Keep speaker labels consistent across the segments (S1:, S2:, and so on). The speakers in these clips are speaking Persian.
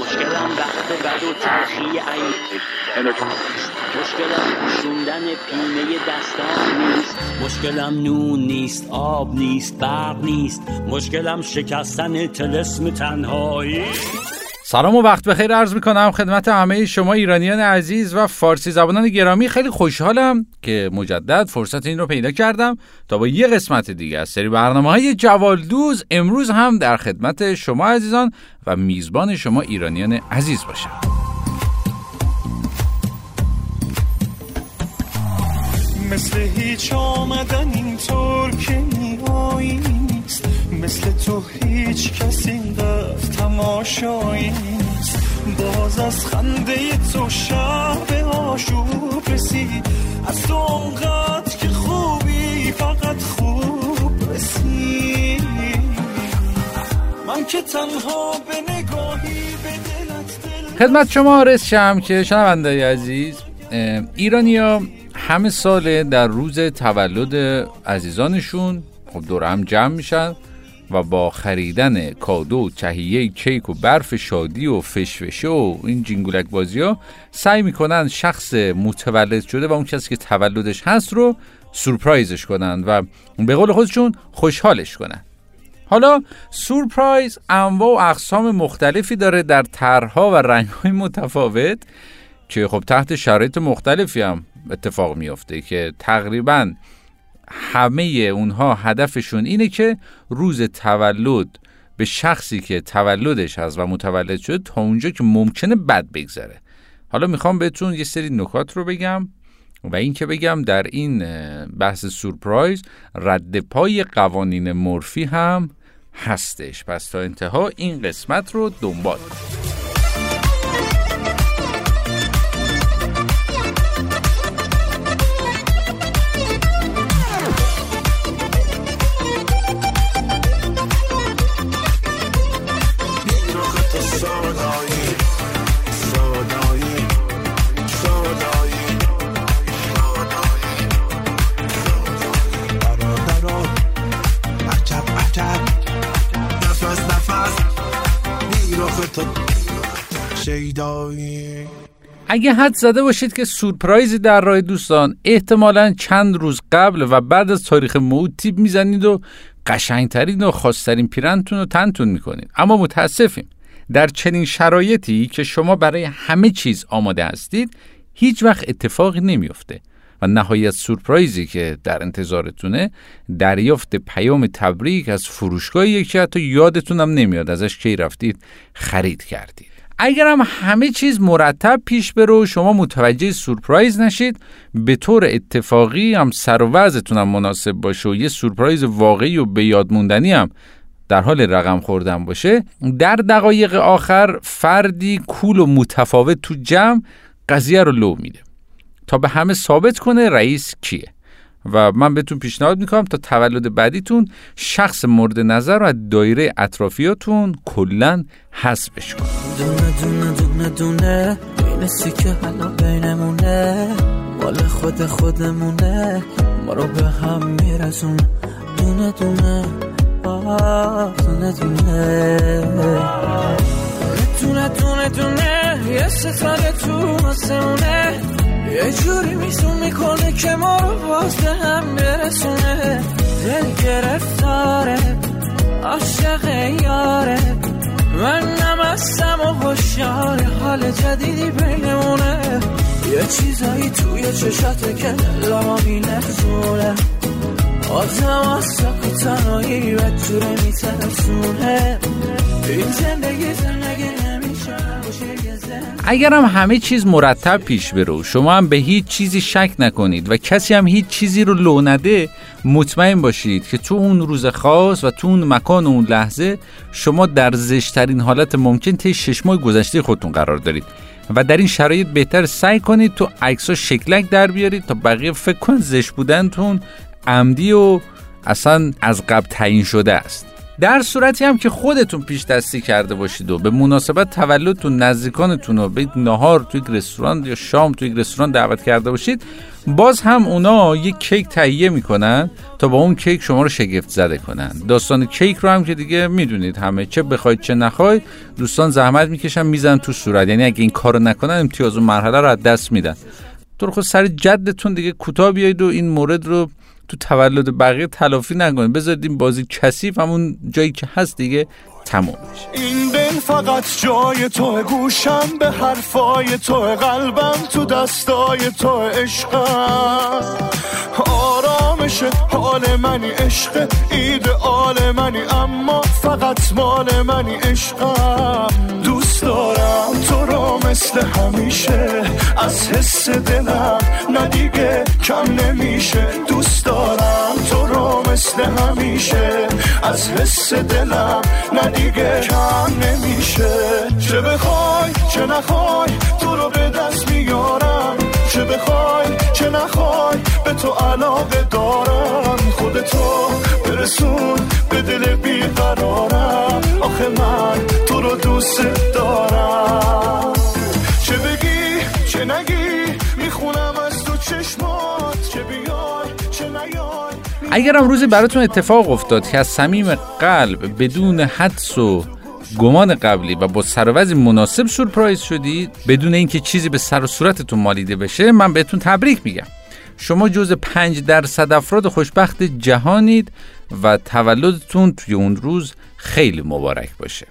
S1: مشکلم وقت بد و تلخی این مشکلم شوندن پینه دستان نیست. مشکلم نون نیست آب نیست برق نیست. مشکلم شکستن تلسم تنهایی.
S2: سلام و وقت بخیر عرض می‌کنم خدمت همه شما ایرانیان عزیز و فارسی زبانان گرامی. خیلی خوشحالم که مجدد فرصت این رو پیدا کردم تا با یه قسمت دیگه از سری برنامه های جوالدوز امروز هم در خدمت شما عزیزان و میزبان شما ایرانیان عزیز باشم.
S3: مثل هیچ آمدن اینطور که نیست مثل تو هیچ کسی اینقدر تماشایی نیست. باز از خنده تو شب آشوب رسید از تو اونقدر که خوبی فقط خوب رسید من که تنها به نگاهی به
S2: خدمت شما رسشم که شنونده عزیز ایرانیا همه ساله در روز تولد عزیزانشون خب دور هم جمع میشن. و با خریدن کادو تهیه کیک و برف شادی و فشفشه و این جینگولک بازی ها سعی می‌کنن شخص متولد شده و اون کسی که تولدش هست رو سورپرایزش کنن و به قول خودشون خوشحالش کنن. حالا سورپرایز انواع و اقسام مختلفی داره در طرحها و رنگهای متفاوت که خب تحت شرایط مختلفی هم اتفاق میافته که تقریبا همه اونها هدفشون اینه که روز تولد به شخصی که تولدش هست و متولد شده تا اونجا که ممکنه بد بگذره. حالا می‌خوام بهتون یه سری نکات رو بگم و این که بگم در این بحث سورپرایز رد پای قوانین مورفی هم هستش. پس تا انتها این قسمت رو دنبال کنید. اگه حد زده باشید که سورپرایزی در راه دوستان احتمالا چند روز قبل و بعد از تاریخ موت تیپ می‌زنید و قشنگترین و خاصترین پیرنتون رو تنتون می‌کنید. اما متاسفیم در چنین شرایطی که شما برای همه چیز آماده هستید هیچ وقت اتفاقی نمیافته و نهایت سورپرایزی که در انتظارتونه دریافت پیام تبریک از فروشگاهی که حتی یادتون هم نمیاد ازش کی رفتید خرید کردید. اگر هم همه چیز مرتب پیش بره و شما متوجه سورپرایز نشید. به طور اتفاقی هم سر و هم مناسب باشه و یه سورپرایز واقعی و به یاد موندنی هم در حال رقم خوردن باشه. در دقایق آخر فردی کول و متفاوت تو جمع قضیه رو لو میده. تا به همه ثابت کنه رئیس کیه. و من بهتون پیشنهاد می‌کنم تا تولد بعدیتون شخص مورد نظر و دایره اطرافیاتون کلا حذفش کن
S4: دونه دونه دونه دونه این که حالا بینمونه مال خود خودمونه ما رو به هم میرسون دونه دونه دونه دونه. دونه دونه یه ستاره تو آسمونه. یه جوری میزون می‌کنه که ما رو باز به هم برسونه. دل گرفتاره عاشق یاره. من نمستم و خوشیار حال جدیدی بینمونه. یه چیزایی توی چشاته که دلما میلرزونه آدم از سکو تنهایی و جوره این زندگی زندگی
S2: اگر هم همه چیز مرتب پیش برو شما هم به هیچ چیزی شک نکنید و کسی هم هیچ چیزی رو لو نده مطمئن باشید که تو اون روز خاص و تو اون مکان و اون لحظه شما در زشترین حالت ممکن طی شش ماه گذشته خودتون قرار دارید. و در این شرایط بهتر سعی کنید تو عکس شکلک در بیارید تا بقیه فکر کن زشت بودنتون عمدی و اصلا از قبل تعیین شده است. در صورتی هم که خودتون پیش دستی کرده باشید و به مناسبت تولدتون نزدیکانتون رو به نهار توی رستوران یا شام توی رستوران دعوت کرده باشید باز هم اونا یک کیک تهیه می‌کنن تا با اون کیک شما رو شگفت زده کنن. داستان کیک رو هم که دیگه می‌دونید همه چه بخواید چه نخواید دوستان زحمت می‌کشن میزن تو صورت. یعنی اگه این کارو نکنن امتیاز و مرحله رو از دست میدن. تو خود سر جدتون دیگه کوتاه بیایید و این مورد رو تو تولد بقیه تلافی نکنید. بذارید این بازی کثیف همون جایی که هست دیگه تموم
S5: این دل فقط جای تو گوشم به حرفای تو قلبم تو دستای تو عشقم. آرامش حال منی عشق آل منی اما فقط مال منی عشقم. دوست دارم. تو رو مثل همیشه. از حس دلم ندیگه کم نمیشه. دوست دارم. تو رو مثل همیشه. از حس دلم ندیگه کم نمیشه. چه بخوای چه نخوای تو رو به دست میارم. چه بخوای چه نخوای به تو علاقه دارم. خودتو برسون به دل بیقرارم. دوست دارم. چه بگی چه نگی می‌خونم از تو چشمات. چه بیای چه نیای
S2: روزی براتون اتفاق افتاد که از صمیم قلب بدون حدس و گمان قبلی و با سر مناسب سورپرایز شدید بدون اینکه چیزی به سر و صورتتون مالیده بشه من بهتون تبریک میگم. شما جز پنج درصد افراد خوشبخت جهانید و تولدتون توی اون روز خیلی مبارک باشه.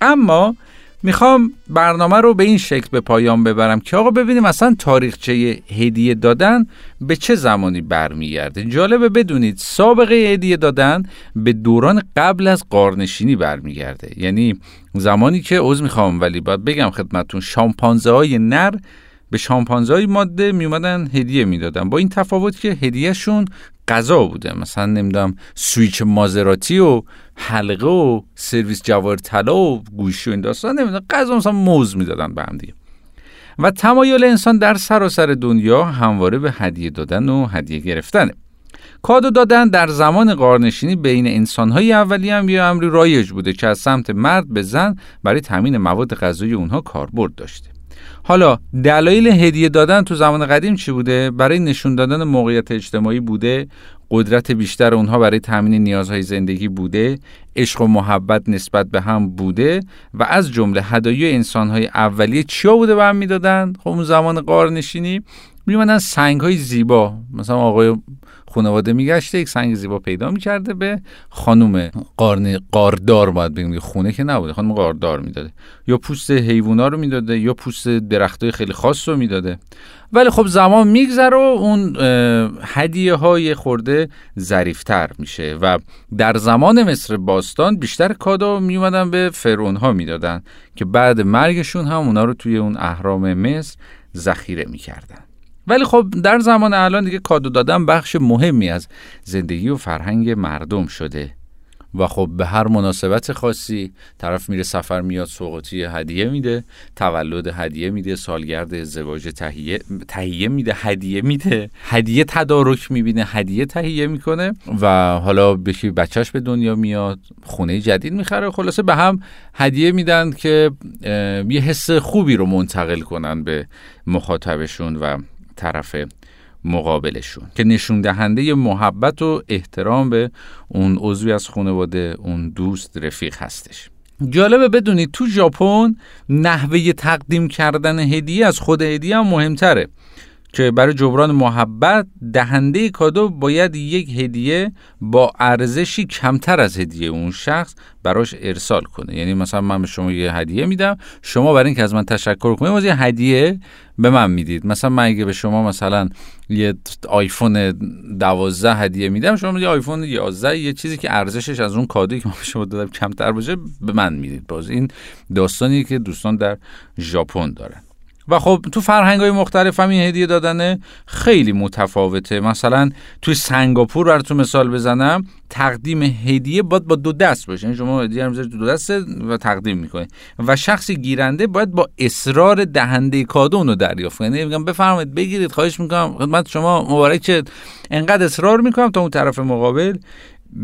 S2: اما می‌خوام برنامه رو به این شکل به پایان ببرم که آقا ببینیم اصلا تاریخچه هدیه دادن به چه زمانی برمیگرده. جالبه بدونید سابقه هدیه دادن به دوران قبل از قارنشینی برمیگرده. یعنی زمانی که عوض می‌خوام ولی باید بگم خدمتون شامپانزه های نر به شامپانزه ماده میومدن هدیه می‌دادن. با این تفاوت که هدیهشون غذا بوده. مثلا نمی‌دونم سویچ مازراتی و حلقه و سرویس جوار طلا و گوشی و این داستان. نمی‌دونم غذا مثلا موز می‌دادن به هم دیگه. و تمایل انسان در سراسر دنیا همواره به هدیه دادن و هدیه گرفتنه. کادو دادن در زمان قارنشینی بین انسانهای اولی هم یه امری رایج بوده که از سمت مرد به زن برای تامین مواد غذایی اونها کاربرد داشته. حالا دلایل هدیه دادن تو زمان قدیم چی بوده؟ برای نشون دادن موقعیت اجتماعی بوده؟ قدرت بیشتر اونها برای تامین نیازهای زندگی بوده؟ عشق و محبت نسبت به هم بوده؟ و از جمله هدایای انسانهای اولیه چیا بوده به هم می‌دادن؟ خب اون زمان قارنشینی میومدن سنگ های زیبا مثلا آقای خانواده میگشته یک سنگ زیبا پیدا می‌کرده به قارن قاردار باید بگیم خونه که نبوده خانم قاردار می‌داده. یا پوست حیوونا رو می‌داده یا پوست درختای خیلی خاص رو می‌داده. ولی خب زمان میگذره و اون هدیه های خورده ظریفتر میشه و در زمان مصر باستان بیشتر کادو میومدن به فرعون ها می‌دادن که بعد مرگشون هم اونا رو توی اون اهرام مصر ذخیره می‌کردن. ولی خب در زمان الان دیگه کادو دادن بخش مهمی از زندگی و فرهنگ مردم شده. و خب به هر مناسبت خاصی طرف میره سفر میاد سوقاتی هدیه میده تولد هدیه میده سالگرد ازدواج تهیه تهیه میده هدیه میده هدیه تدارک می‌بینه هدیه تهیه می‌کنه و حالا بشی بچهش به دنیا میاد خونه جدید می‌خره. خلاصه به هم هدیه میدن که یه حس خوبی رو منتقل کنن به مخاطبشون و طرف مقابلشون که نشون دهنده محبت و احترام به اون عضوی از خانواده اون دوست رفیق هستش. جالبه بدونید تو ژاپن نحوه تقدیم کردن هدیه از خود هدیه هم مهمتره که برای جبران محبت دهنده کادو باید یک هدیه با ارزشی کمتر از هدیه اون شخص براش ارسال کنه. یعنی مثلا من به شما یه هدیه میدم شما برای اینکه از من تشکر کنید از یه هدیه به من می‌دید. مثلا من اگه به شما مثلا یه آیفون 12 هدیه میدم شما یه آیفون 11 یه چیزی که ارزشش از اون کادویی که به شما دادم کمتر باشه به من می‌دید. باز این داستانی که دوستان در ژاپن دارن. و خب تو فرهنگ های مختلف هم این هدیه دادنه خیلی متفاوته. مثلا توی سنگاپور براتون مثال بزنم تقدیم هدیه باید با دو دست باشه. یعنی شما هدیه رو دو دست و تقدیم می‌کنید و شخص گیرنده باید با اصرار دهنده کادو اونو دریافت کنه. میگم بفرمایید بگیرید خواهش می‌کنم. خدمت شما مبارک انقدر اصرار می‌کنم تا اون طرف مقابل.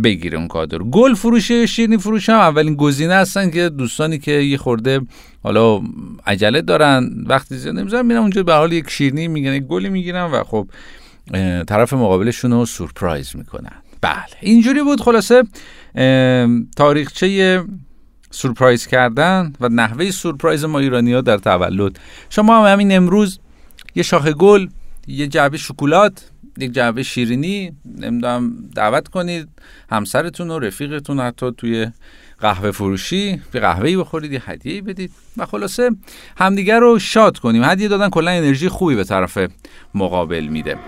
S2: بگیره اون کادو رو. گل فروشی شیرینی فروش هم اولین گزینه هستن که دوستانی که یه خورده حالا عجله دارن وقتی زیاد نمی‌ذارن میرن اونجا به حال یک شیرینی میگن یک گلی می‌گیرن و خب طرف مقابلشون رو سورپرایز می‌کنن. بله اینجوری بود خلاصه تاریخچه سورپرایز کردن و نحوه سورپرایز ما ایرانی ها در تولد. شما هم همین امروز یه شاخ گل یه جعبه شکلات یک جعبه شیرینی نمی‌دونم دعوت کنید همسرتون و رفیقتون حتی توی قهوه فروشی به قهوه‌ای بخورید یه هدیه بدید و خلاصه همدیگر رو شاد کنیم. هدیه دادن کلا انرژی خوبی به طرف مقابل میده.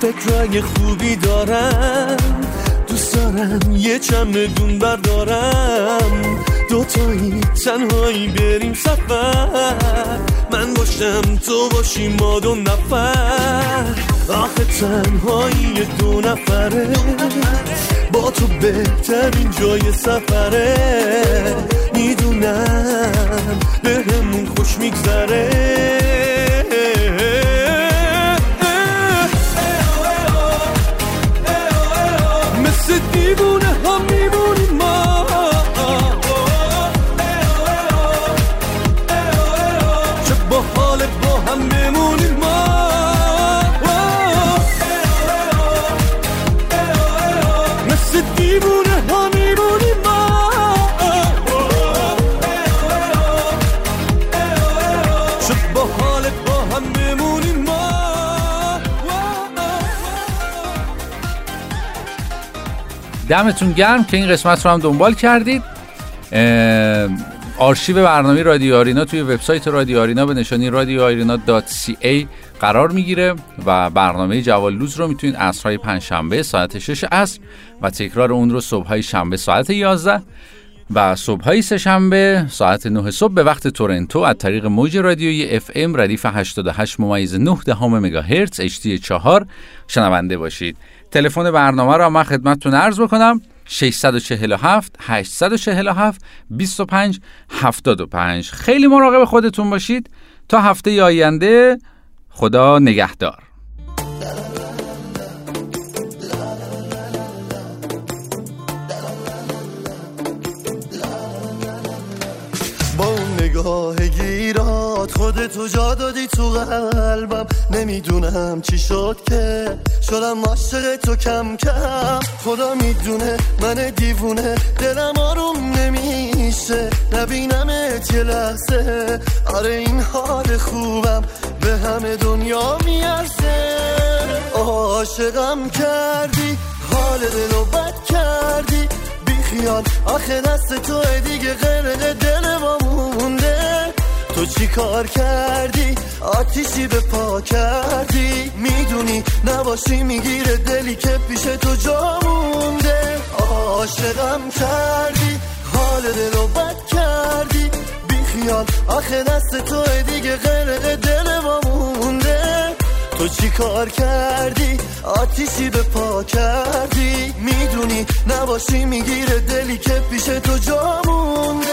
S3: فکرای خوبی دارم. دوست دارم یه چمدون بردارم. دوتایی تنهایی بریم سفر. من باشم تو باشی ما دو نفر. آخه تنهایی دو نفره. با تو بهترین جای سفره. می‌دونم به همون خوش میگذره.
S2: دمتون گرم که این قسمت رو هم دنبال کردید. آرشیو برنامه رادیو آرینا توی وبسایت رادیو آرینا به نشانی ای قرار می‌گیره و برنامه جوالدوز رو می‌تونید عصرهای پنجشنبه ساعت 6 عصر و تکرار اون رو صبحهای شنبه ساعت 11 و صبحهای سهشنبه ساعت 9 صبح به وقت تورنتو از طریق موج رادیویی FM ردیف 88 ممیز 9 دهم مگاهرتز HD 4 شنونده باشید. تلفن برنامه رو من خدمتتون عرض بکنم. 647 847 25 75 خیلی مراقب خودتون باشید. تا هفته آینده خدا نگهدار.
S3: نگاه گیرات. خودتو جا دادی تو قلبم. نمی‌دونم چی شد که. شدم عاشق تو کم کم. خدا می‌دونه من دیوونه. دلم آروم نمیشه. نبینمت یه لحظه. آره این حال خوبم به همه دنیا میارزه. عاشقم کردی. حال دلو بد کردی. بیخیال. آخه دست تو دیگه. غرق دل ما تو چی کار کردی؟ آتیشی به پا کردی؟ می‌دونی نباشی می‌گیره دلی که پیش تو جا مونده. عاشقم کردی حال دلو بد کردی. بیخیال آخه دست تو دیگه غرق دل ما مونده. تو چی کار کردی؟ آتیشی به پا کردی. می‌دونی نباشی می‌گیره دلی که پیش تو جا مونده.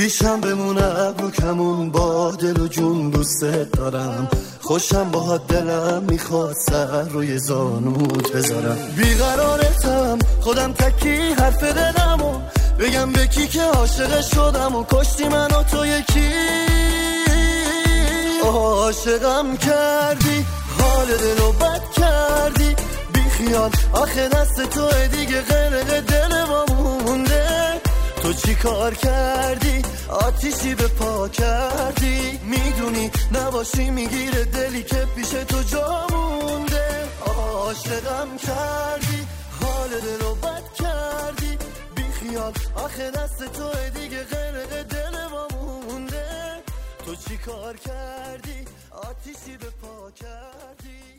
S3: پیشم بمونه ابرو کمون با دل و جون دوست دارم. خوشم با دلم می‌خواد سر روی زانوت بذارم. بیقرارتم خودم تکی حرف دلم و بگم به کی که عاشق شدم و کشتی من و تو یکی. عاشقم کردی حال دلو بد کردی. بیخیال آخه دست تو دیگه غرق دل ما مونده تو تو چی کار کردی؟ آتیشی به پا کردی؟ می‌دونی نباشی می‌گیره دلی که پیش تو جا مونده. عاشقم کردی حال دل رو بد کردی. بی خیال آخه دست تو دیگه غرق دل ما مونده. تو چی کار کردی؟ آتیشی به پا کردی.